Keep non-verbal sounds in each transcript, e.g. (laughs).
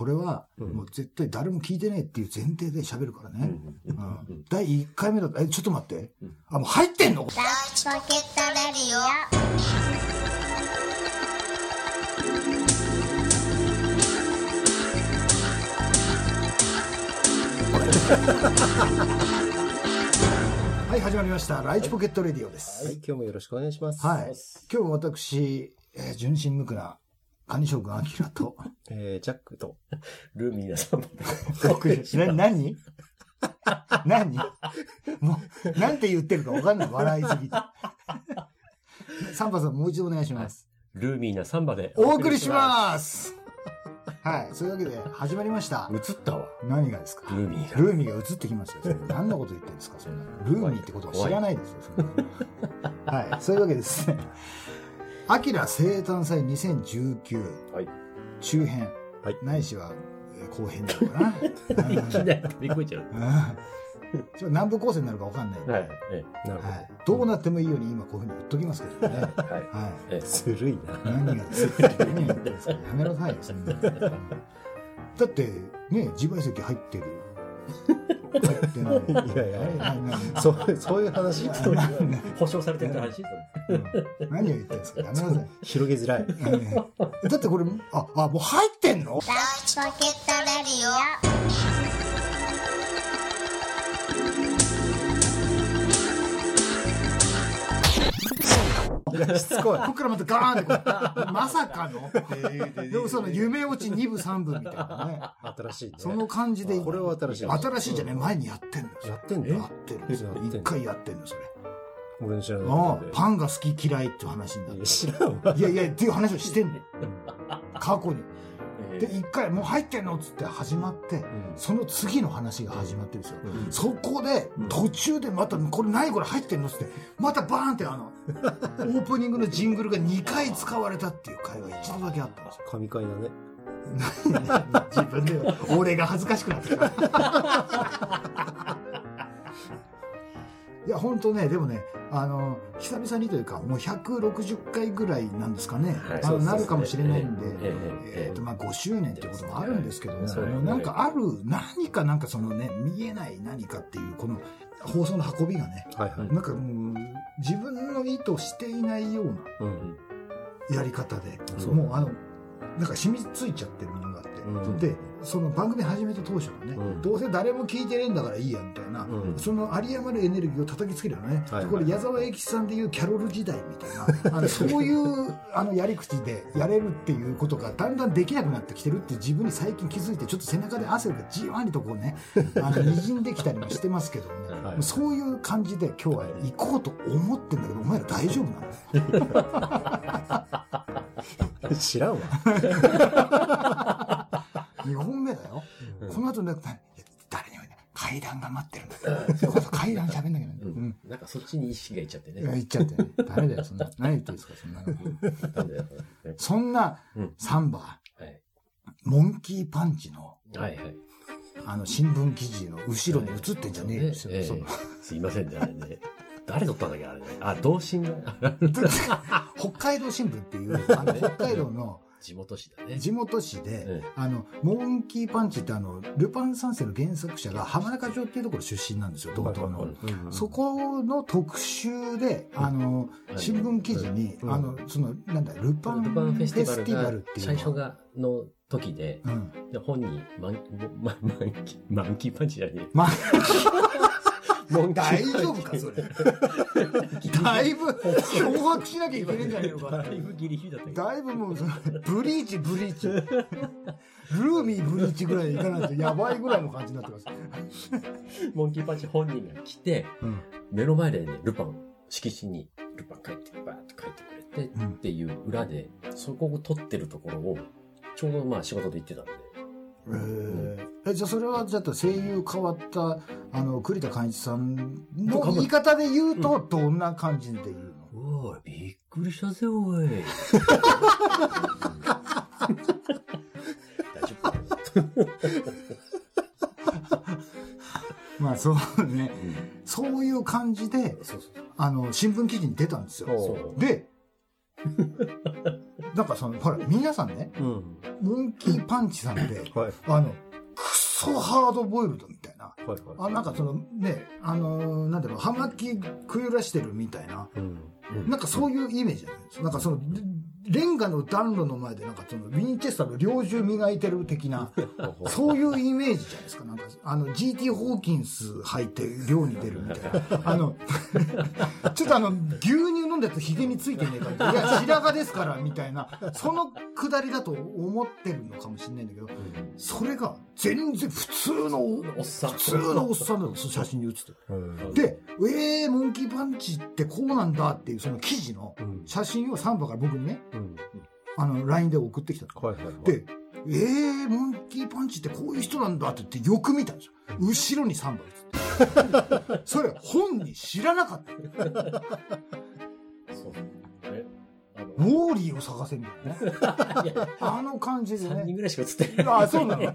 これは、うんもう絶対誰も聞いてねえっていう前提で喋るからね。うん第1回目だと、え、ちょっと待ってうん。あ、もう入ってんの？ランチポケットレディオはい、始まりました。ライチポケットレディオです。はい、今日もよろしくお願いします。はい。今日も私、えー純真無垢な、管理将軍アキラと、えー、ジャックと、ルーミー (laughs) なさんまでお送りしな、ます。何？何？もう、なんて言ってるか分かんない。笑いすぎて。サンパさん、もう一度お願いします。ルーミーなサンバでお送りしますはい。そういうわけで、始まりました。す。映ったわ、何がですか？ルーミーが。ルーミーが映ってきましたよ。何のこと言ってるんですかそんなのルーミーってことは知らないですよ。はい。そういうわけでですね。アキラ生誕祭2019はい。中編。はいないしはえー後編なのかな？(laughs) いきなり飛び越えちゃう。南部構成になるか分かんないんで、はい。ええなるほはい、どうなってもいいように今こういうふうに言っときますけどね。ど。(laughs) はい。はええずるいい。な。何がですか何言ってんですか？やめなさいよ、そんなだって、ね、自賠責入ってる。入ってない。いやいやい何そう、そういう話。保証されてる話うん何を言ってんですかやめなさい。広げづらい。だってこれ、あ、あ、もう入ってんのしつこい。こっからまたガーンってこう、(laughs) まさかの？でもその夢落ち2部3部みたいなね。新しいね。その感じで。これは新しい新しいじゃね前にやってんのよ。やってんやのってるんですよやってん。の一回やってんの、それ。俺の知らない。パンが好き嫌いっていう話になっいや知らんわ。て。いやいや、っていう話をしてんのよ。過去に。で、ええ一回もう入ってんのっつって始まって、うんその次の話が始まってるんですよ。うんそこで、途中でまた、これ何これ入ってんのっつって、またバーンってあの、オープニングのジングルが2回使われたっていう回が一度だけあったんですよ。神回だね。(laughs) 自分で、俺が恥ずかしくなってきた。いや、本当ね、でもね、あの、久々にというか、もう160回ぐらいなんですかね、はい。あのね。なるかもしれないんで、えええええっと、まあ、5周年っていうこともあるんですけども、そうあのなんかある、何かなんかそのね、見えない何かっていう、この放送の運びがね、はいはい。なんかもう、自分の意図していないようなうん。やり方で、そう。もうあの、なんか染みついちゃってるものがあって、うん。で、その番組始めた当初はね、うん。どうせ誰も聞いてねえんだからいいやみたいな、うん。その有り余るエネルギーを叩きつけるよね、はい。はい。これ矢沢永吉さんでいうキャロル時代みたいな、(laughs) あのそういうあのやり口でやれるっていうことがだんだんできなくなってきてるって自分に最近気づいて、ちょっと背中で汗がじわりとこうね、(laughs) あの滲んできたりもしてますけどもね、(laughs) はい。そういう感じで今日は行こうと思ってんだけど、お前ら大丈夫なの？知らんわ。2本目だよ。うんこの後ね、誰にもね、階段が待ってるんだよ。そうそう階段喋んなきゃね。ううんん。なんかそっちに意識がいっちゃっていや、ね。言っちゃってね。誰だよ、そんな。何言ってるんですか、そんなの。そんなうんサンバ、はい。モンキーパンチの、はいはい。あの、新聞記事の後ろに映ってんじゃねえよ。すいませんね、あれね。誰撮ったんだっけ、あれね。あ、同心が。(laughs) 北海道新聞っていう、あの、北海道の地元紙だね。地元紙でえ、あの、モンキーパンチってあの、ルパン三世の原作者が浜中町っていうところ出身なんですよ、道東の。うんそこの特集で、あの、はい新聞記事に、うんあの、その、なんだ、ルパンフェスティバルがっていうの最初が、の時で、うん。で本にマン、マン、マンキー、マンキーパンチじゃねえ。まあ、モンキー大丈夫か、それ。だいぶ、脅迫しなきゃいけないんじゃねえのかだ。いぶギリギリだった。だいぶもう、ブリーチ、ブリーチ。ルーミー、ブリーチぐらいにいかないとやばいぐらいの感じになってます。モンキーパンチ本人が来て、うん。目の前でね、ルパン、色紙にルパン書いて、バーッと書いてくれて、うんっていう裏で、そこを撮ってるところを、ちょうどまあ仕事で行ってたんで、えー。えじゃあそれはちょっと声優変わったあの栗田寛一さんの言い方で言うとどんな感じで言うの、おい、びっくりしたぜ、おい。大丈夫。まあそうね。そういう感じであの新聞記事に出たんですよ。でなんかその、ほら、皆さんね、うん。モンキーパンチさんって、(laughs) はい。あの、クソハードボイルドみたいな。あなんかそのね、あのーなんだろう、葉巻食い揺らしてるみたいな、うん。なんかそういうイメージじゃないですか。なんかその、レンガの暖炉の前でなんかその、ウィンチェスターの猟銃磨いてる的な、そういうイメージじゃないですか。なんか、あの、GT ホーキンス履いて漁に出るみたいな。あの、(laughs) ちょっとあの、牛乳飲んだやつヒゲについてねえかいや、白髪ですから、みたいな、そのくだりだと思ってるのかもしれないんだけど、それが全然普通の、おっさん。普通のおっさんなの、その写真に写ってる。うん。で、えー、モンキーパンチってこうなんだっていうその記事のうん。写真をサンバから僕にね、うん。あの、LINE で送ってきたの。はいはいはい。で、えー、モンキーパンチってこういう人なんだって言ってよく見たんですよ。後ろにサンバ写ってる。(laughs) それ本人知らなかった。そう。ウォーリーを探せみたいなね。(laughs) あの感じで3人ね。ぐらいしか映ってない。あ、そうなの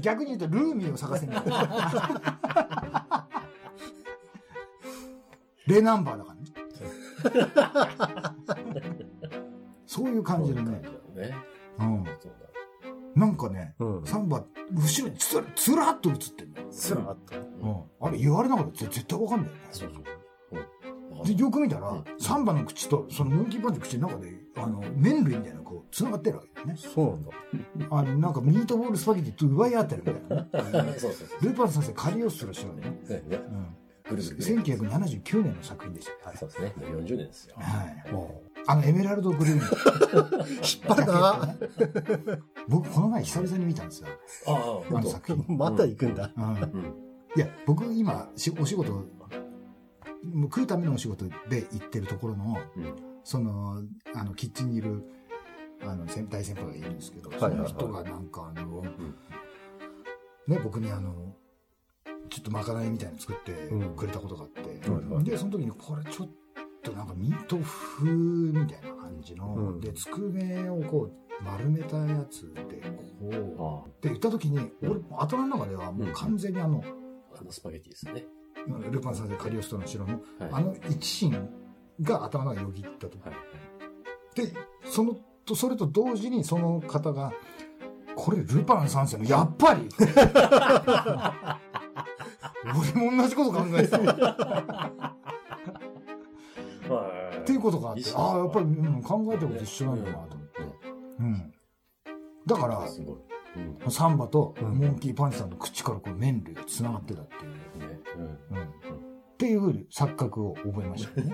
逆に言うとルーミーを探せみたいな。(laughs) レナンバーだからね。そういう感じでね。ね。うん。なんかね、うん。サンバ、後ろにつらつらっと映ってるの。つらっと。うん。あれ言われなかったら絶絶対わかんないよね。そうそう。うん。で、よく見たらうん、サンバの口と、そのモンキーパンチの口の中で、あの、麺類みたいなのこう、繋がってるわけだよね。そうなんだ。あの、なんかミートボールスパゲティと奪い合ってるみたいなね。(laughs) そうそう。ルーパン先生、カリオストロしようね。うん。ぐるぐるね。1979年の作品でしたよ。そうですね。もう40年ですよ。はい。もあの、エメラルドグリーン。う、(laughs) 引っ張るな (laughs) 僕、この前久々に見たんですよ。ああ。の作品。また行くんだ。うん。うん。いや、僕今、しお仕事、もう食うためのお仕事で行ってるところの、うん。その、あの、キッチンにいる、あの、先大先輩がいるんですけど、はいはいはいその人がなんかあの、ね、僕にあの、ちょっとまかないみたいなの作ってうんくれたことがあって、はいはいで、その時にこれちょっとなんかミート風みたいな感じの、うんで、つくねをこう、丸めたやつで、こう、あって言った時に、俺、頭の中ではもう完全にあの、あ、あのスパゲティですね。ルパン三世カリオストロの城の、はい。あの一心が頭の中によぎったと。はい。で、その、と、それと同時にその方が、これルパン三世の、やっぱり (laughs) 俺も同じこと考えてた。っはい。ていうことがあってああ、やっぱり、うん、考えてること一緒なんだなと思って。うん。だから、すごい。うん。サンバとうんモンキーパンチさんの口からこう麺類が繋がってたっていう。ね。うん。うん。っていうふうに錯覚を覚えましたね。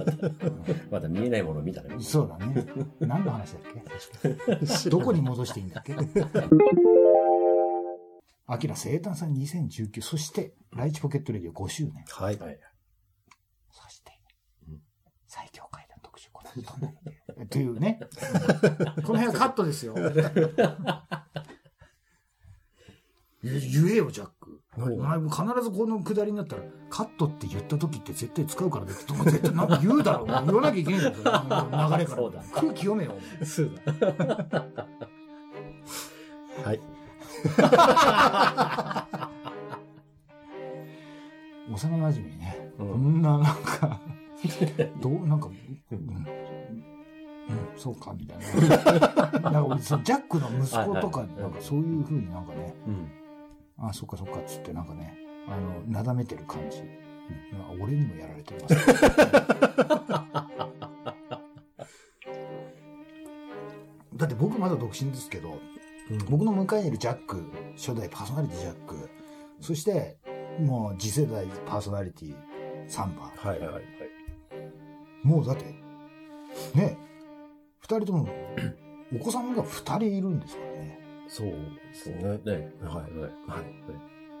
(laughs) まだ見えないものを見たね。そうだね。何の話だっけ？(laughs) どこに戻していいんだっけ？アキラ生誕さん2019、そして、ライチポケットレディオ5周年。はい。はい。そしてうん、最強怪談特集これどんなにっていうね。この辺はカットですよ。言言えよ、ジャック。お前も必ずこのくだりになったら、カットって言った時って絶対使うからね絶対なんか言うだろう。言わなきゃいけないんだよ、(laughs) 流れから。空気読めよ。そうだ。はい。(laughs) 幼馴染にね、うんこんななんか、どう、なんか、うん、うん、そうか、みたいな。(laughs) なんか俺そのジャックの息子とか、なんかそういう風になんかね、うん。あ、そっかそっかっつってなんかね、あの、なだめてる感じ。なんか俺にもやられてます。だって僕まだ独身ですけど、僕の向かいにいるジャック、初代パーソナリティジャック、そして、もう次世代パーソナリティサンバ。はいはい。はい。もうだって、ね、二人とも、(clears throat) お子さんが二人いるんですからね。そうですね。ね。はいはい。は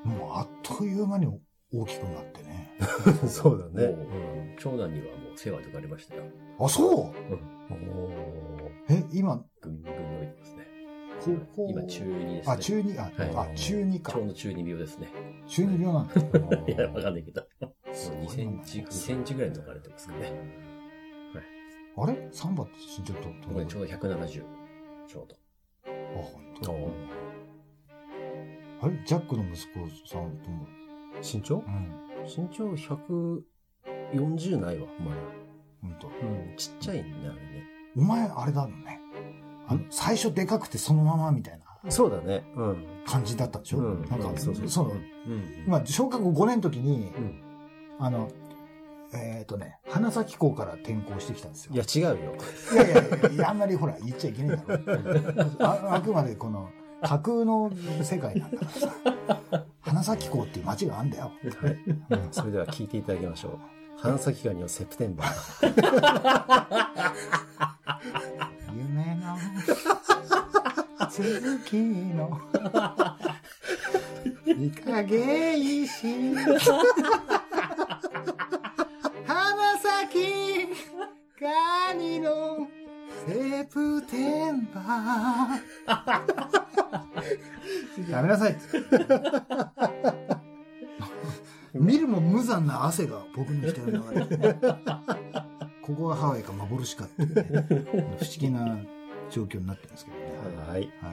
い。もうあっという間に大きくなってね。(laughs) そうだね。もう長男にはもう世話とかありましたよ。あ、そう？おーえ、今、ぐんぐん伸びてますね。高校今中2ですね。あ、中2、あ、はいあ中2かちょ。うど中2病ですね。中2病なんだ。(laughs) いや、わかんないけど。(laughs) もう2センチ、2センチぐらい抜かれてますかね。あれ？サンバって身長と、ちょうど170。ちょうど。あ、本当？おあれ？ジャックの息子さんとも？身長？うん。身長140ないわ、まだ。本当。うん、ちっちゃいんだよね。お前あれだのね。あの、最初でかくてそのままみたいなそうだね。うん。感じだったでしょ、うんなんか、うんそうそうその、うん。まあ、小学校5年の時に、んあの、えっ、とね、花咲校から転校してきたんですよ。いや、違うよ。いやいやいやあんまりほら、言っちゃいけないだろ。(laughs) ああくまでこの、架空の世界なんだからさ。花咲港っていう街があんだよ。はい。それでは聞いていただきましょう。花咲ガニのセプテンバー。夢の続きの (laughs) いかげ石花咲ガニのセプテンバーやめなさい見るも無残な汗が僕に流れてるここがハワイか幻かっていうね、不思議な状況になってますけどね。はい。は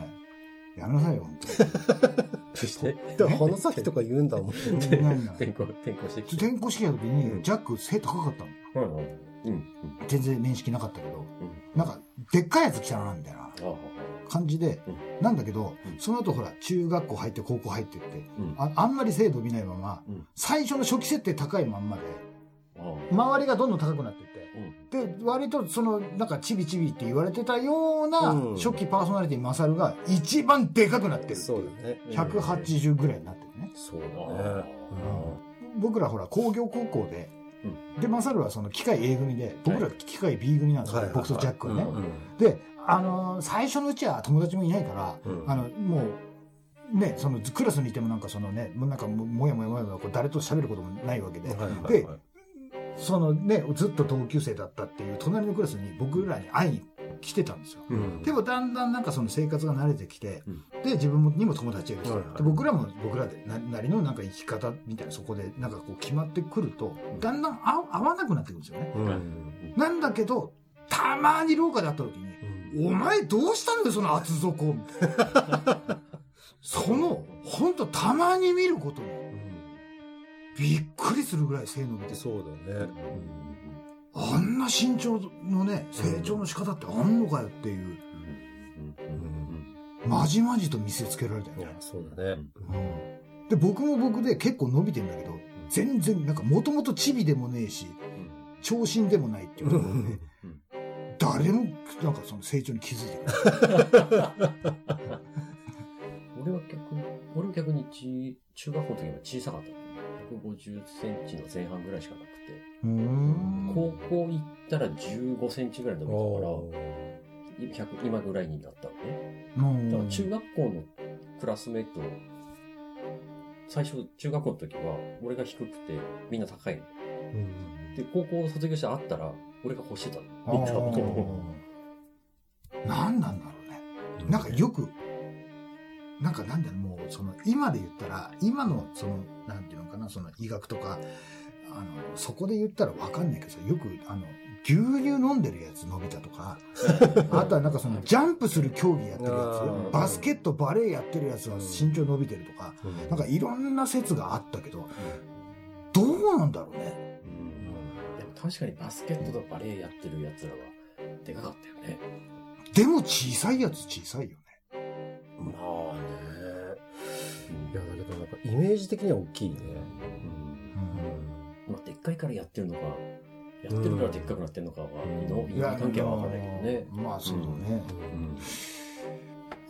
い。やめなさいよ、本そして、でも花咲とか言うんだもん。転校、転校してきて。転校式の時に、ジャック背高かったの。はいはい。うん。全然面識なかったけど、うん。なんか、でっかいやつ来たな、みたいな感じでうん、なんだけどう、んその後ほら、中学校入って高校入ってって、うん。ああんまり精度見ないままうん、最初の初期設定高いまんまで、あ周りがどんどん高くなってって。で、割とその、なんかチビチビって言われてたようなうん。初期パーソナリティマサルが一番でかくなってるそうだね。180ぐらいになってるね。そうあだね。僕らほら工業高校で、うで、マサルはその機械 A 組で、僕ら機械 B 組なんですよ、はい。僕とジャックはね。うんで、あのー最初のうちは友達もいないから、うん。あの、もう、ね、そのクラスにいてもなんかそのね、もうなんかももやもやもやもやこう誰と喋ることもないわけで、ではいそのね、ずっと同級生だったっていう隣のクラスに僕らに会いに来てたんですよ。うんでもだんだんなんかその生活が慣れてきて、うんで、自分もにも友達がいるし、はいはいで僕らも僕らでななりのなんか生き方みたいなそこでなんかこう決まってくると、だんだん合合わなくなってくるんですよね。うんなんだけど、たまに廊下で会った時に、お前どうしたんだよ、その厚底。(laughs) その、ほんとたまに見ることにびっくりするぐらい背伸びて、そうだね。あんな身長のね、成長の仕方ってあんのかよっていう、まじまじと見せつけられたよね。そうだね。うん。で、僕も僕で結構伸びてんだけど、全然、なんかもともとチビでもねえし、長身でもないっていう。ところで、誰もなんかその成長に気づいてくれない。(laughs) 俺は逆に、俺は逆にち中学校の時は小さかった。150センチの前半ぐらいしかなくて。高校行ったら15センチぐらい伸びたから、お100今ぐらいになったのね。うんだから中学校のクラスメイト、最初中学校の時は俺が低くてみんな高いの。うんで、高校卒業して会ったら俺が欲してたの。あみんなー何なんだろうね。なんかよく、なんかなんだろう、もうその今で言ったら、今のその、なんていうのかな、その医学とか、あの、そこで言ったらわかんないけどさ、よくあの、牛乳飲んでるやつ伸びたとか、(laughs) あとはなんかそのジャンプする競技やってるやつ、バスケット、バレーやってるやつは身長伸びてるとか、うんなんかいろんな説があったけど、どうなんだろうね。でも確かにバスケットとバレーやってる奴らはでかかったよね。でも小さいやつ小さいよね。まあね。いや、だけどなんかイメージ的には大きいね。うんまあ、でっかいからやってるのか、やってるからでっかくなってるのかは、うんの因果関係はわかんないけどね。まあそうだね。うん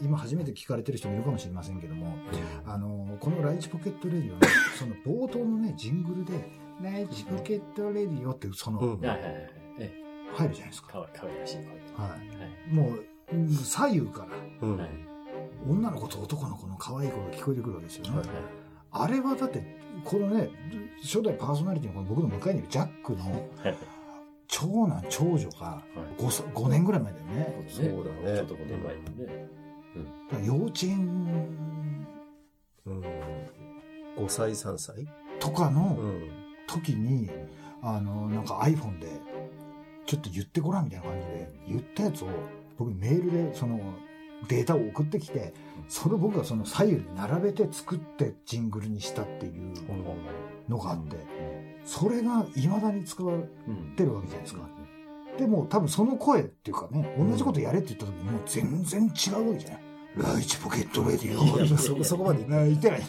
今初めて聞かれてる人もいるかもしれませんけども、あの、このライチポケットレディオの、その冒頭のね、ジングルで、ライチポケットレディオってその、うんはいはいはい。え入るじゃないですか。かわいらしい。ははい。い。もう、うん左右から。女の子と男の子の可愛い声が聞こえてくるわけですよね。はいあれはだって、このね、初代パーソナリティのこの僕の向かいにいるジャックのはい。長男、長女が 5, 5年ぐらい前だよね。そうだねちょっと5年前。だから幼稚園うん。5歳、3歳？とかの、うん。時に、あの、なんか iPhone で、ちょっと言ってごらんみたいな感じで、言ったやつを、僕にメールで、その、データを送ってきて、それを僕がその左右に並べて作ってジングルにしたっていうのがあって、それが未だに使われうん。てるわけじゃないですか。でも多分その声っていうかね、同じことやれって言った時にもう全然違うわけじゃない。ライチポケットレディオ。いやそこ (laughs) そこまで言ってない。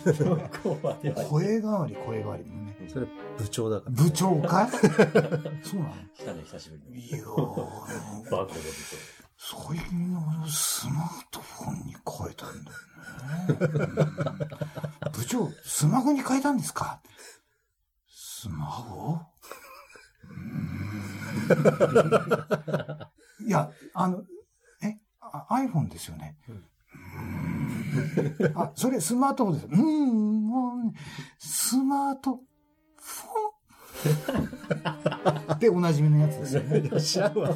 声変わり、声変わり。それ部長だから。部長かい？(laughs) そうなの？来たね、久しぶりに。いやー、バーコードでそういうのをスマートフォンに変えたんだよね。うん部長、スマホに変えたんですか？スマホ？いや、あの、え、あ iPhone ですよね。うーんあ、それスマートフォンです。うーん、もう、スマートフォン？でおなじみのやつですよね。知らんわ。な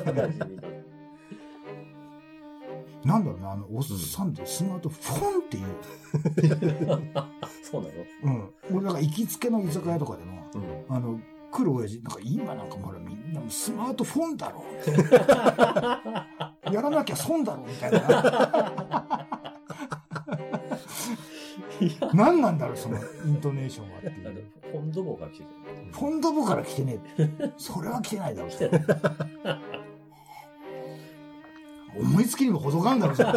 んだろうな、あの、おっさんってスマートフォンっていう。そうなの？うん。俺、だから行きつけの居酒屋とかでも、うん。あの、来る親父、なんか今なんかもほらみんなもうスマートフォンだろ。(laughs) やらなきゃ損だろ、みたいな。何なんだろう、そのイントネーションはっていう。フォンドボが来てる。フォンドボから来てねえ。それは来てないだろ。来てる。思いつきにも程があるんだろ、それ。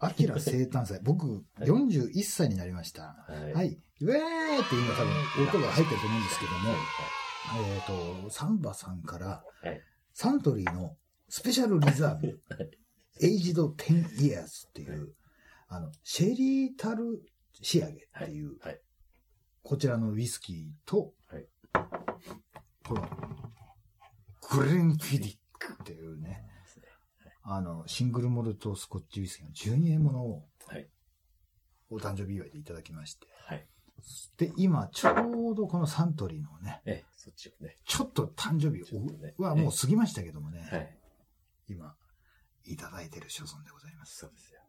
アキラ生誕祭。僕、41歳になりました。はいはい。ウェーって今多分音が入ってると思うんですけども、えっ、と、サンバさんから、はい。サントリーのスペシャルリザーブ、(laughs) エイジド10 years っていう、あの、シェリータル仕上げっていう、はい。こちらのウイスキーと、はいこの、グレンフィディックっていうね、あの、シングルモルトスコッチウイスキーの12円ものを、はい。お誕生日祝いでいただきまして、はい。で、今、ちょうどこのサントリーのね、ええ、そっちをね。ちょっと誕生日はもう過ぎましたけどもね、はい。今、いただいてる所存でございます。そうですよ。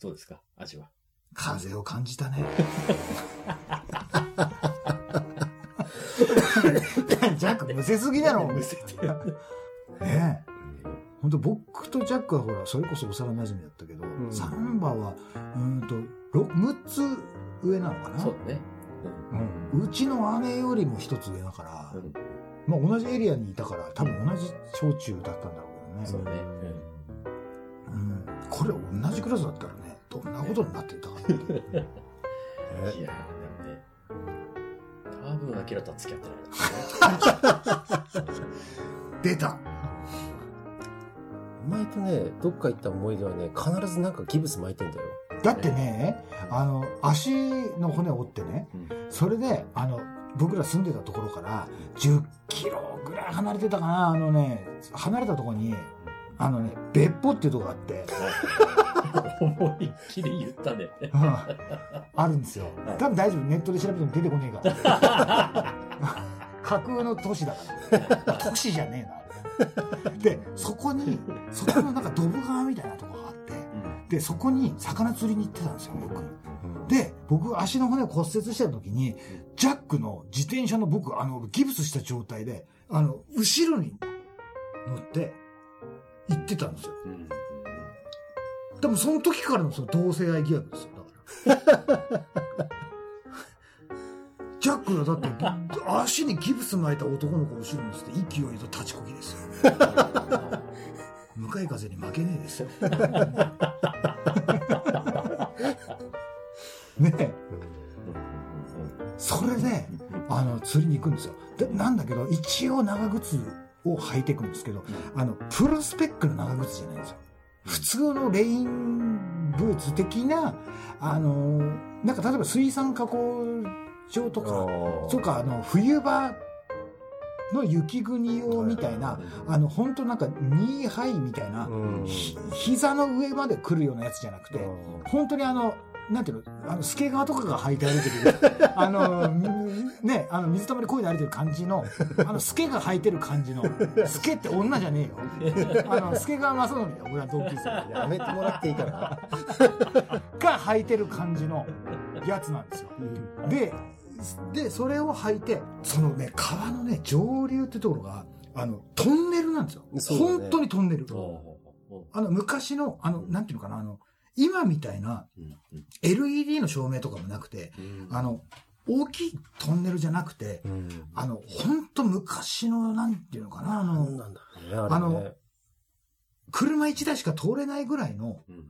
どうですか？味は？風を感じたね。(laughs) ジャック、むせすぎだろ。むせてる。ねえ。本当僕とジャックはほら、それこそ幼馴染だったけど、んサンバは、うーんと、ろ6つ上なのかなそうだね。うん。うちの姉よりも1つ上だから、うん。まあ同じエリアにいたから、多分同じ小中だったんだろうけどね。そうね。うん。これ同じクラスだったらね、どんなことになってたかって。(laughs) いや、でもね。多分、アキラとは付き合ってないだ (laughs) ろ出たお前とね、どっか行った思い出はね、必ずなんかギブス巻いてんだよ。だってね、あの、足の骨を折ってね。それで、あの、僕ら住んでたところから、10キロぐらい離れてたかな、あのね、離れたところに、あのね、別府っていうとこがあって、うん。思いっきり言ったね。うんあるんですよはい。多分大丈夫、ネットで調べても出てこねえから。(laughs) 架空の都市だから。都市じゃねえな。で、そこに、そこのなんかドブ川みたいなとこがあって、で、そこに魚釣りに行ってたんですよ、よく。で、僕、足の骨を骨折した時に、ジャックの自転車の僕、あの、ギブスした状態で、あの、後ろに乗って、行ってたんですよ。うん。多分その時からのその同性愛疑惑ですよ、だから。(laughs) ジャックがだって、足にギブス巻いた男の子を後ろに乗せて、勢いと立ちこぎですよ。向かい風に負けねえですよ。(laughs) ねえ。それで、あの、釣りに行くんですよ。で、なんだけど、一応長靴を履いていくんですけど、あの、プロスペックの長靴じゃないんですよ。普通のレインブーツ的な、あの、なんか例えば水産加工場とか、とか、あの、冬場の雪国用みたいな、あの、本当なんか、ニーハイみたいな、膝の上まで来るようなやつじゃなくて、本当にあの、なんていうの、あの、スケガーとかが履いて歩いてる、(laughs) あの、ね、あの、水たまり漕いで歩いてる感じの、あの、スケが履いてる感じの、スケって女じゃねえよ。(laughs) あの、スケガー正則だよ、俺は同級生やめてもらっていいかな。(laughs) が履いてる感じのやつなんですよ。で、で、それを履いて、そのね、川のね、上流ってところが、あの、トンネルなんですよ。ね本当にトンネル。おあの、昔の、あの、なんていうのかな、あの、今みたいな LED の照明とかもなくて、あの、大きいトンネルじゃなくて、うん。あの、本当昔の、なんていうのかな、あの、あの車1台しか通れないぐらいのうん。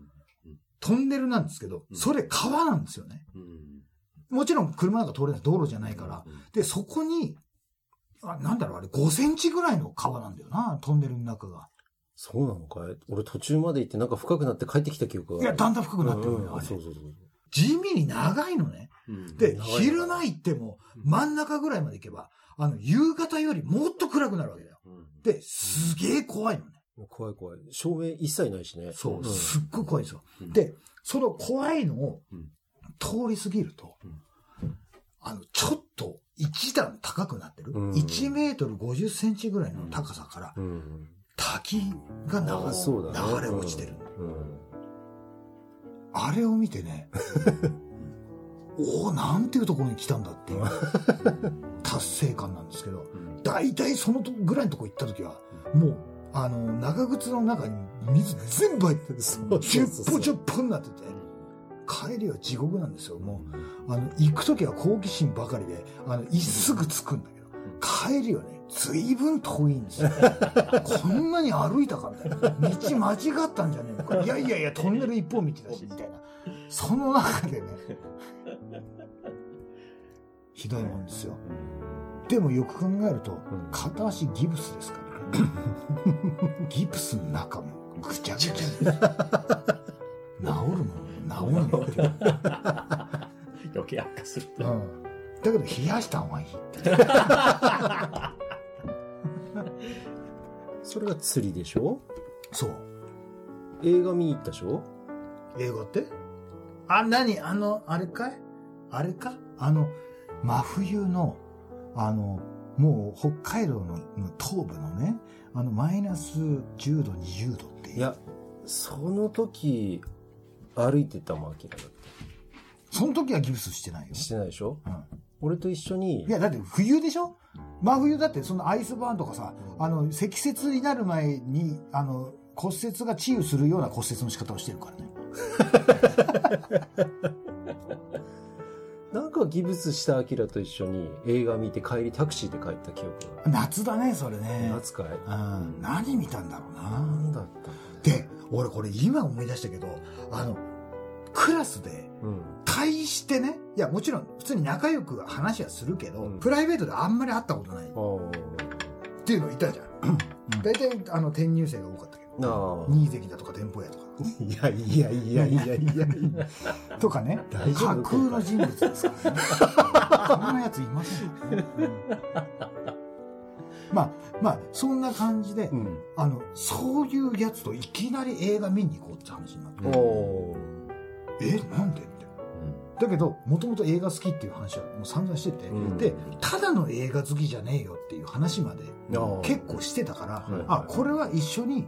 トンネルなんですけど、うん。それ川なんですよね。うん。もちろん車なんか通れない道路じゃないから。で、そこに、あなんだろう、あれ5センチぐらいの川なんだよな、トンネルの中が。そうなのかい？俺途中まで行ってなんか深くなって帰ってきた記憶が。いや、だんだん深くなってるうんうんのよ、あれそうそうそう。地味に長いのね。うんで、昼間行っても、真ん中ぐらいまで行けば、あの、夕方よりもっと暗くなるわけだよ。うんで、すげえ怖いのね。怖い怖い。照明一切ないしね。そう、んすっごい怖いんですよ。うんで、その怖いのをうん通り過ぎると、あの、ちょっと一段高くなってる。うん1メートル50センチぐらいの高さから、うん。滝が流れ落ちてる。うん。あれを見てね、(laughs) おおなんていうところに来たんだっていう達成感なんですけど、うん大体そのとぐらいのとこ行った時は、もう、あの、長靴の中に水全部入ってて、チュッポチュッポになってて、帰りは地獄なんですよ。もう、あの、行く時は好奇心ばかりで、あの、いすぐ着くんだけど、帰りはね、随分遠いんですよ。(laughs) こんなに歩いたかみたいな。道間違ったんじゃねえのか。いやいやいや、トンネル一本道だし、みたいな。その中でね、(laughs) ひどいもんですよ。でもよく考えると、ん片足ギブスですからね。(laughs) ギプスの中もぐちゃぐちゃです。治るもん、治んのって。余計悪化する。うん。だけど冷やした方がいいって。(laughs) それが釣りでしょ？そう。映画見に行ったでしょ？英語って？あ、何？あの、あれかい？あれか？あの、真冬の、あの、もう北海道のの東部のね、あの、マイナス10度、20度っていう。いや、その時、歩いてたもん、明らだっその時はギブスしてないよて。。してないでしょ？うん。俺と一緒にい、や、だって冬でしょ？真冬だってそのアイスバーンとかさ、あの、積雪になる前に、あの、骨折が治癒するような骨折の仕方をしてるからね。(laughs) なんかギブスしたアキラと一緒に映画見て帰りタクシーで帰った記憶が。夏だね、それね。夏かい？うん。何見たんだろうな。なんだったで、俺これ今思い出したけど、あの、クラスで、うん。対してね、いや、もちろん普通に仲良く話はするけど、うんプライベートであんまり会ったことないっあていうのいたじゃん。大体、あの、転入生が多かったけど。新関だとか店舗屋とか。いやいやいやいやいやいや。とかね、架空の人物ですからね。こんなやついませんね。うんまあ、まあ、そんな感じで、うん。あの、そういうやつといきなり映画見に行こうって話になって。え、なんで？って。だけど、もともと映画好きっていう話はもう散々してて、うん。で、ただの映画好きじゃねえよっていう話まで結構してたから、はいあ、これは一緒に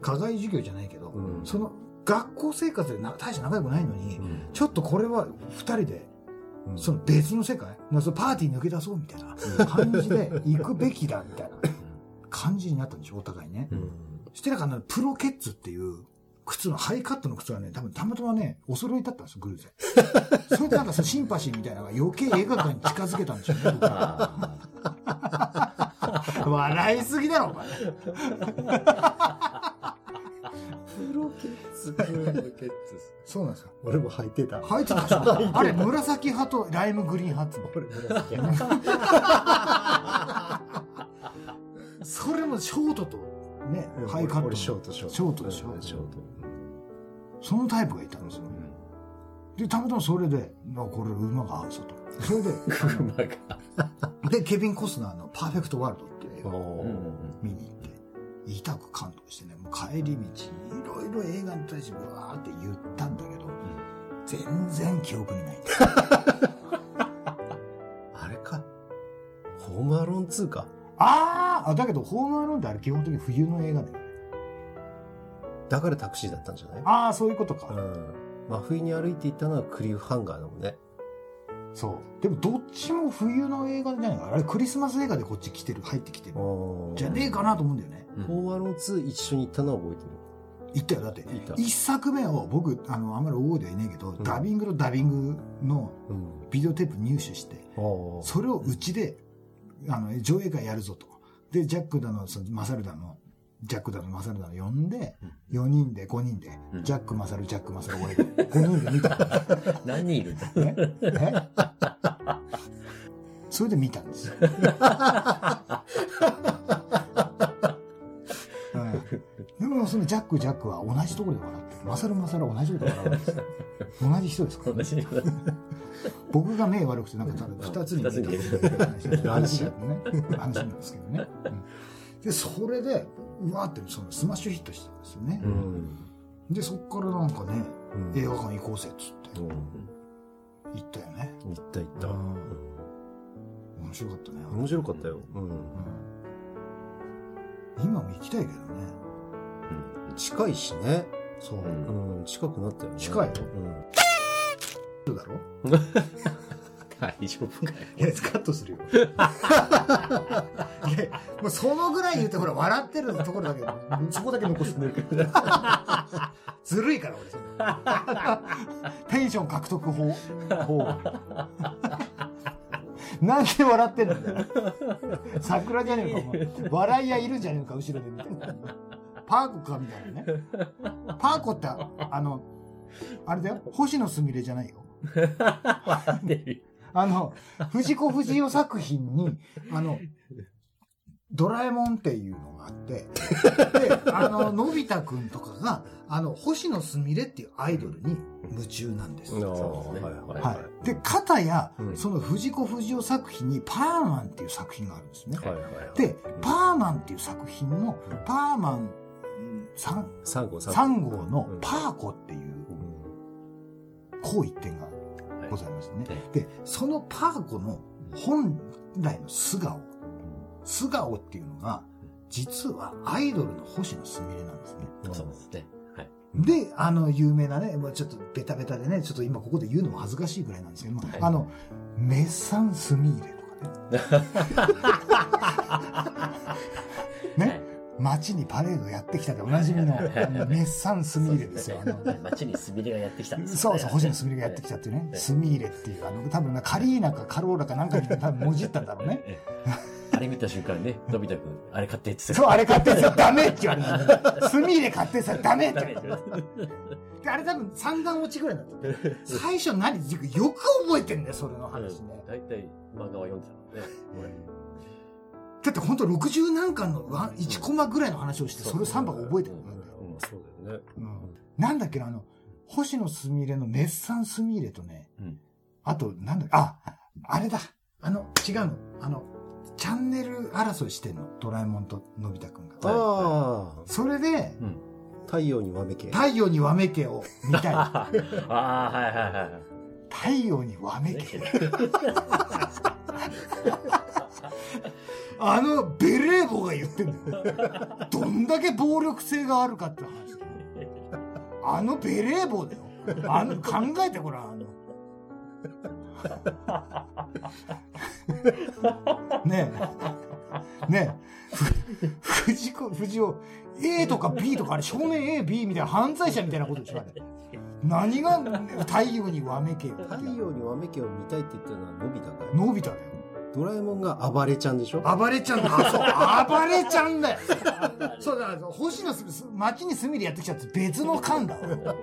課外授業じゃないけど、うん。その学校生活でな大して仲良くないのに、うん。ちょっとこれは二人で、うん。その別の世界、なそのパーティー抜け出そうみたいな感じで行くべきだみたいな感じになったんでしょ、お互いね。うん。してなんかあのプロケッツっていう靴のハイカットの靴がね、多分たまたまね、お揃いだったんですよ、偶然。(laughs) それでなんかそのシンパシーみたいなのが余計映画館に近づけたんでしょうね、僕は笑いすぎだろ、お前。プロケッツ。そうなんですか？俺も履いてた。入ってたあれ、紫派とライムグリーン派っつ俺紫やな。(laughs) それもショートとね、ハイカットショートショート。ショートでしょ？うんショート。そのタイプがいたんですよ。で、たまたまそれで、あこれ馬が合うぞと。それで、(laughs) 馬が。で、ケビン・コスナーのパーフェクト・ワールドっていう映画を見に行って、痛く感動してね、もう帰り道、いろいろ映画に対してわーって言ったんだけど、全然記憶にないん。(laughs) あれか？ホームアローン2か。あーあ、だけど、ホームアローンってあれ基本的に冬の映画だよね。だからタクシーだったんじゃない？ああ、そういうことか。うん。真冬に歩いていったのはクリフハンガーだもんね。そう。でも、どっちも冬の映画じゃないかな。あれ、クリスマス映画でこっち来てる、入ってきてる。じゃねえかなと思うんだよね。うんホームアローン2一緒に行ったのは覚えてる。言ったよ。だって。一作目を僕、あの、あんまり覚えてはいないけど、んダビングのダビングのうん。ビデオテープ入手して、おーそれをうちで、あの、上映会やるぞと。で、ジャックだの、そのマサルだの、ジャックだの、マサルだの呼んで、4人で、5人で、うんジャック、マサル、ジャック、マサル、俺で、5人で見たの。(laughs) 何人いるんだ？ねねそれで見たんですよ。はい、でもそのジャック、ジャックは同じところで笑ってる。マサル、マサルは同じところで笑うんですよ。同じ人ですから、ね。私僕が目悪くてなんかただ二つに見えたっていう話話話だよね。(laughs) 話なんですけどね。うんで、それで、うわーってそのスマッシュヒットしたんですよねう。ん。で、そっからなんかね、うん映画館行こうぜっつってうん行ったよね。行った行った。ううんん面白かったね。面白かったよ。うん。うん今も行きたいけどね。近いしね。そう。うん。近くなったよね。近いようん。(laughs) だろ？(laughs) 大丈夫かよ。いや、カットするよ。(laughs) いやもうそのぐらい言って、ほら、笑ってるところだけど、そこだけ残す。ずるいから、俺それ。テンション獲得法。法。なんで笑ってんの桜じゃねえか、お前。笑い屋いるんじゃねえか、後ろで見て。パーコか、みたいなね。パーコって、あの、あれだよ、星野すみれじゃないよ。あの、藤子不二雄作品に、あの、ドラえもんっていうのがあって、で、あの、のび太くんとかが、あの、星野すみれっていうアイドルに夢中なんです。ああそうですねはいはいは。はいで、片や、うんその藤子不二雄作品にパーマンっていう作品があるんですね。い。はいはいはい。で、パーマンっていう作品の、パーマン3、サンゴ3号のうんパーコっていううんこう一点がございますね。はいで、そのパーコの本来の素顔、素顔っていうのが、実はアイドルの星野すみれなんですね。そうですね。はい。で、あの、有名なね、もうちょっとベタベタでね、ちょっと今ここで言うのも恥ずかしいぐらいなんですけども、はいあの、メッサンスミーレとかね。(laughs) ね、街にパレードやってきたでおなじみの、メッサンスミーレですよ。街にスミレがやってきたんですそうそう、星野すみれがやってきたっていうね、スミーレっていう、あの、多分な、カリーナかカローラかなんかに多分もじったんだろうね。ええあれ見た瞬間ね、のび太くん、あれ買ってってそう、あれ買ってさ、ダメって言われた。スミーレ買ってさ、ダメってダ言われた。であれ多分三段落ちぐらいだった。最初何よく覚えてんだよ、それの話ね。大体漫画は読んでたもんね。だって本当60何巻のワン1コマぐらいの話をして、それを3番覚えてるんだよ。うんそうだよね。うんなんだっけな、あの、星野すみれのメッサンスミーレとね、うんあと、なんだっけ、あ、あれだ。あの、違うの。あの、チャンネル争いしてんの。ドラえもんとのび太くんが。ああ、それで、太陽にわめけ。太陽にわめけを見たい。(laughs) ああ、はいはいはいはい。太陽にわめけ。(laughs) あの、ベレー帽が言ってんだよ。(laughs) どんだけ暴力性があるかって話。あのベレー帽だよ。あの、考えてごらん、あの。(laughs) ねえ。ねえ。ふ藤子、藤尾、A とか B とか、あれ少年 A、B みたいな犯罪者みたいなことでしょ、あれ。何が太陽にわめけよ。太陽にわめけを見たいって言ってるのはのび太かよ。のび太だよ。ドラえもんが暴れちゃんでしょ？暴れちゃうんだ。あ、そう、暴れちゃうんだよ。そうだ、星野す、す町に住みでやってきたって別の間だわ。違うか。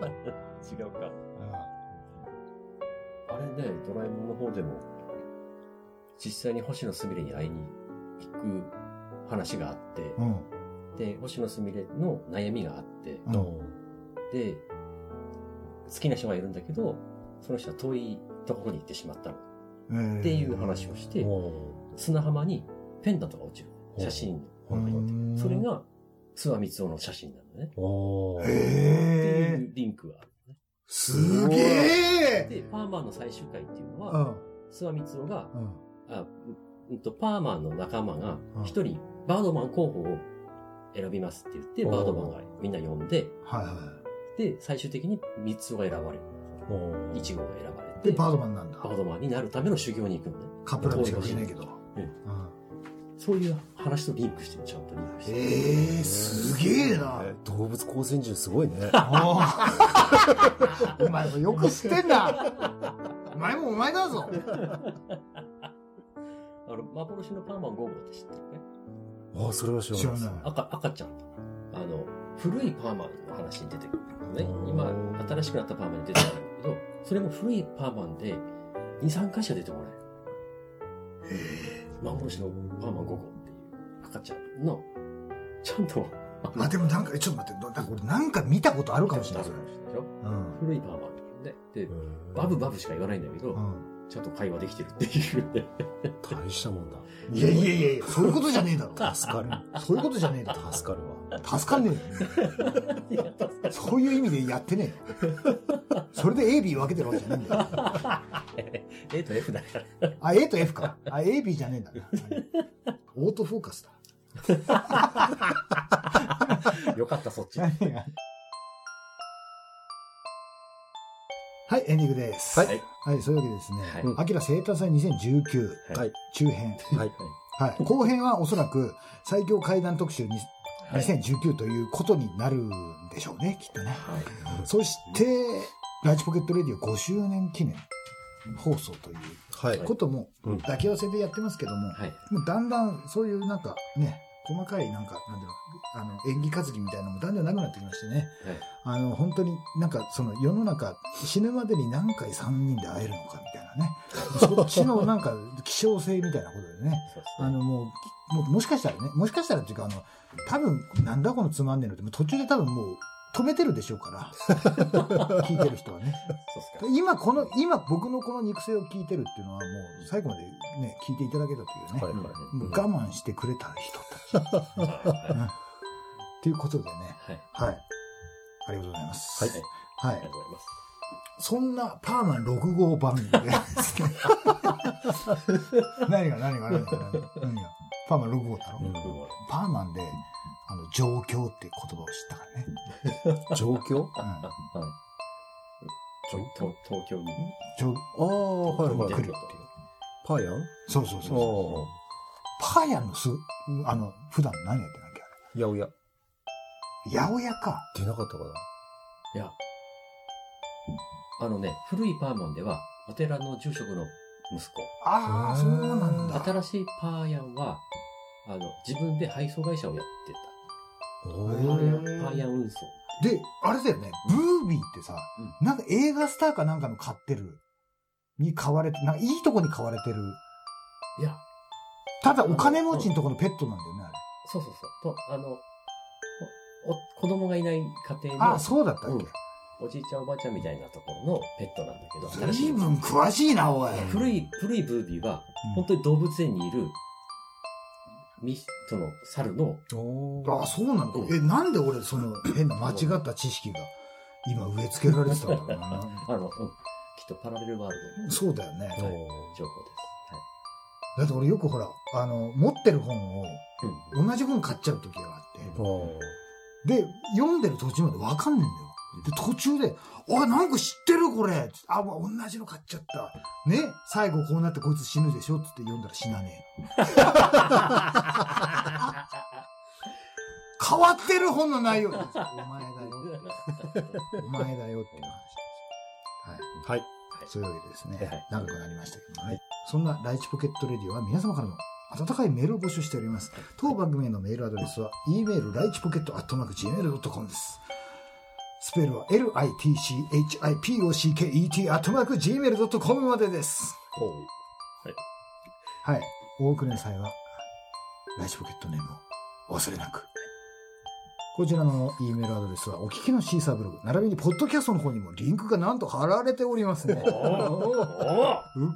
あれね、ドラえもんの方でも、実際に星野すみれに会いに行く話があって、うん。で、星野すみれの悩みがあって、うんで、好きな人がいるんだけど、その人は遠いところに行ってしまったの。っっていう話をして、お砂浜にペンダントが落ちる。写真それが、諏訪光雄の写真なのね。ーおーっていうリンクがあるのね。すげえで、パーマンの最終回っていうのうは、ん。諏訪光雄が、うん。あうんと、パーマンの仲間がうん一人、バードマン候補を選びますって言って、バードマンがみんな呼んで、はいはで、最終的に三つが選ばれる。一号が選ばれい。で、て、バードマンなんだ。バードマンになるための修行に行くのね。カップラーメンしかしないけど。そういう話とリンクしてちゃんとリンクして。ええすげえな。え動物光線銃すごいね。(laughs) お前もよく知ってんだ。お前もお前だぞ。あの、幻のパーマン5号って知ってるねああ、それは知らない。知らない。赤、赤ちゃん。あの、古いパーマンの話に出てくるのね。今、新しくなったパーマンに出てくるんだけど、それも古いパーマンで、2、3回しか出てこない。幻のパーマン5号っていう赤ちゃんの、ちゃんと、あでもなんか、えちょっと待って、なんか俺なんか見たことあるかもしれない。それでしょ？うん。古いパーマンで、でう、んバブバブしか言わないんだけど、うん。ちゃんと会話できてるっていうね。大したもんだ。いやいやいやいや、そういうことじゃねえだろ。助かる。そういうことじゃねえだろ。助かるわ。助かんねえよ。そういう意味でやってねえよ。それで A、B 分けてるわけじゃねえんだよ。(laughs) A と F だから。あ、A と F か。あ、A、B じゃねえんだな。オートフォーカス (laughs) よかった、そっち。だ。はい、エンディングです。はいはい、そういうわけでですねはい、アキラ生誕祭2019はい。中編。はい。はい。後編はおそらく最強怪談特集2019ということになるんでしょうね、きっとね。はいそして、ライチポケットレディオ5周年記念放送というはい。こともうん抱き合わせでやってますけども、はい。もうだんだんそういうなんかね、細かいなんか、なんていうの、あの、演技担ぎみたいなのもだんだんなくなってきましてね。あの、本当になんかその世の中、死ぬまでに何回3人で会えるのかみたいなね。(laughs) そっちのなんか希少性みたいなことでね。あのもう、もうもしかしたらね、もしかしたらっていうかあの、多分、なんだこのつまんねえのって、途中で多分もう止めてるでしょうから。(laughs) 聞いてる人はね。今この、今僕のこの肉声を聞いてるっていうのはもう最後までね、聞いていただけたというね。はい。うんはい。もう我慢してくれた人たち。はっていうことでね。い。はい。はい。ありがとうございます。はい。はい。ありがとうございます。そんなパーマン6号番組でですね。(laughs) 何が何が何が何が何がパーマン6号だろ、うんパーマンで、あの、状況って言葉を知ったからね。(laughs) 状況？うん。とと東京に？状ああ、はいはい。来るっていう。パーヤ？ンそうそうそうそう。おパーヤンのす、あの、普段何やってなきゃー。やおや。あれ。八百屋か。出なかったかな？いや、あのね、古いパーマンでは、お寺の住職の息子。ああ、そうなんだ。新しいパーヤンは、あの、自分で配送会社をやっておた。パへーーヤン、運送。で、あれだよね、ブービーってさ、なんか映画スターかなんかの買ってる、に買われて、なんかいいとこに買われてる。いや、ただお金持ちのところのペットなんだよね、あれ。そうそうそう。と、あの、おお子供がいない家庭の、ああ、そうだったっけ、おじいちゃんおばあちゃんみたいなところのペットなんだけど。随分詳しいな、おい。古い、古いブービーは、うん本当に動物園にいる、ミス、その、猿の、おああ、そうなんえ、なんで俺、その変な間違った知識が今植え付けられてたんだろうな？(laughs) あの、うん、きっとパラレルワールドのそうだよね。はい情報です。だって俺よくほら、あの、持ってる本をはい。うん。同じ本買っちゃう時があって、おで、読んでる途中までわかんねえんだよ。で、途中で、あ、なんか知ってるこれあ、もう同じの買っちゃった。ね最後こうなってこいつ死ぬでしょつって読んだら死なねえ。(laughs) 変わってる本の内容。お前だよ。お前だよっていう話。はい。はい。そういうわけでですねはい。長くなりましたけどもね。はいそんなライチポケットレディオは皆様からの温かいメールを募集しております。当番組へのメールアドレスは、e メールライチポケットアットマーク Gmail.com です。スペルは litchipocket アットマーク Gmail.com までです。ほう。はい。お送りの際は、ライチポケットネームをお忘れなく。こちらの E メールアドレスは、お聞きのシーサーブログ、並びにポッドキャストの方にもリンクがなんと貼られておりますね。うっ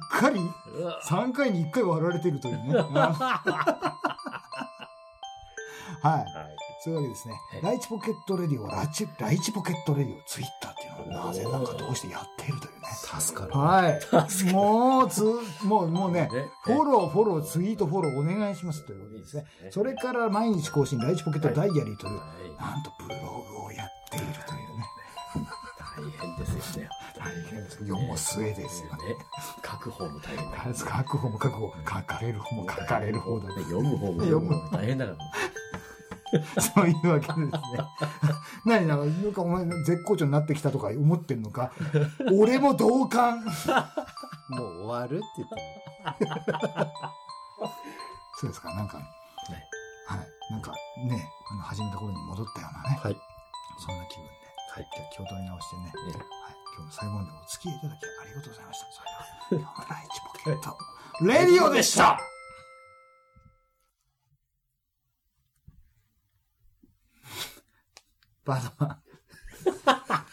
かりうわ3回に1回は貼られてるというね。(laughs) (laughs) はい。はい。そういうわけですねはい。ライチポケットレディオはラチ、ライチポケットレディオツイッターっていうのをなぜなんかどうしてやっているというね。助かる。はい。もう、つ、もう、もうね、ねフォロー、フォロー、ツイート、フォローお願いしますということですね。それから毎日更新、ライチポケットダイアリーという、はいなんとブログをやっているというね。大変ですよね。大変です。世も末ですよね。ね。書く方も大変だ。書く方も書く方、書かれる方も書かれる方だね。読む方も読む方も大変だから。(laughs) そういうわけですね。(laughs) 何なのなんかお前絶好調になってきたとか思ってんのか？(laughs) 俺も同感。もう終わるって言ってそうですか、なんか、はい。なんかね、あの、始めた頃に戻ったようなね。はい。そんな気分で。はい。じゃあ気を取り直してね。ねはい。今日も最後までお付き合いいただきありがとうございました。それでは、今日のライチポケット、レディオでした爸爸哈哈哈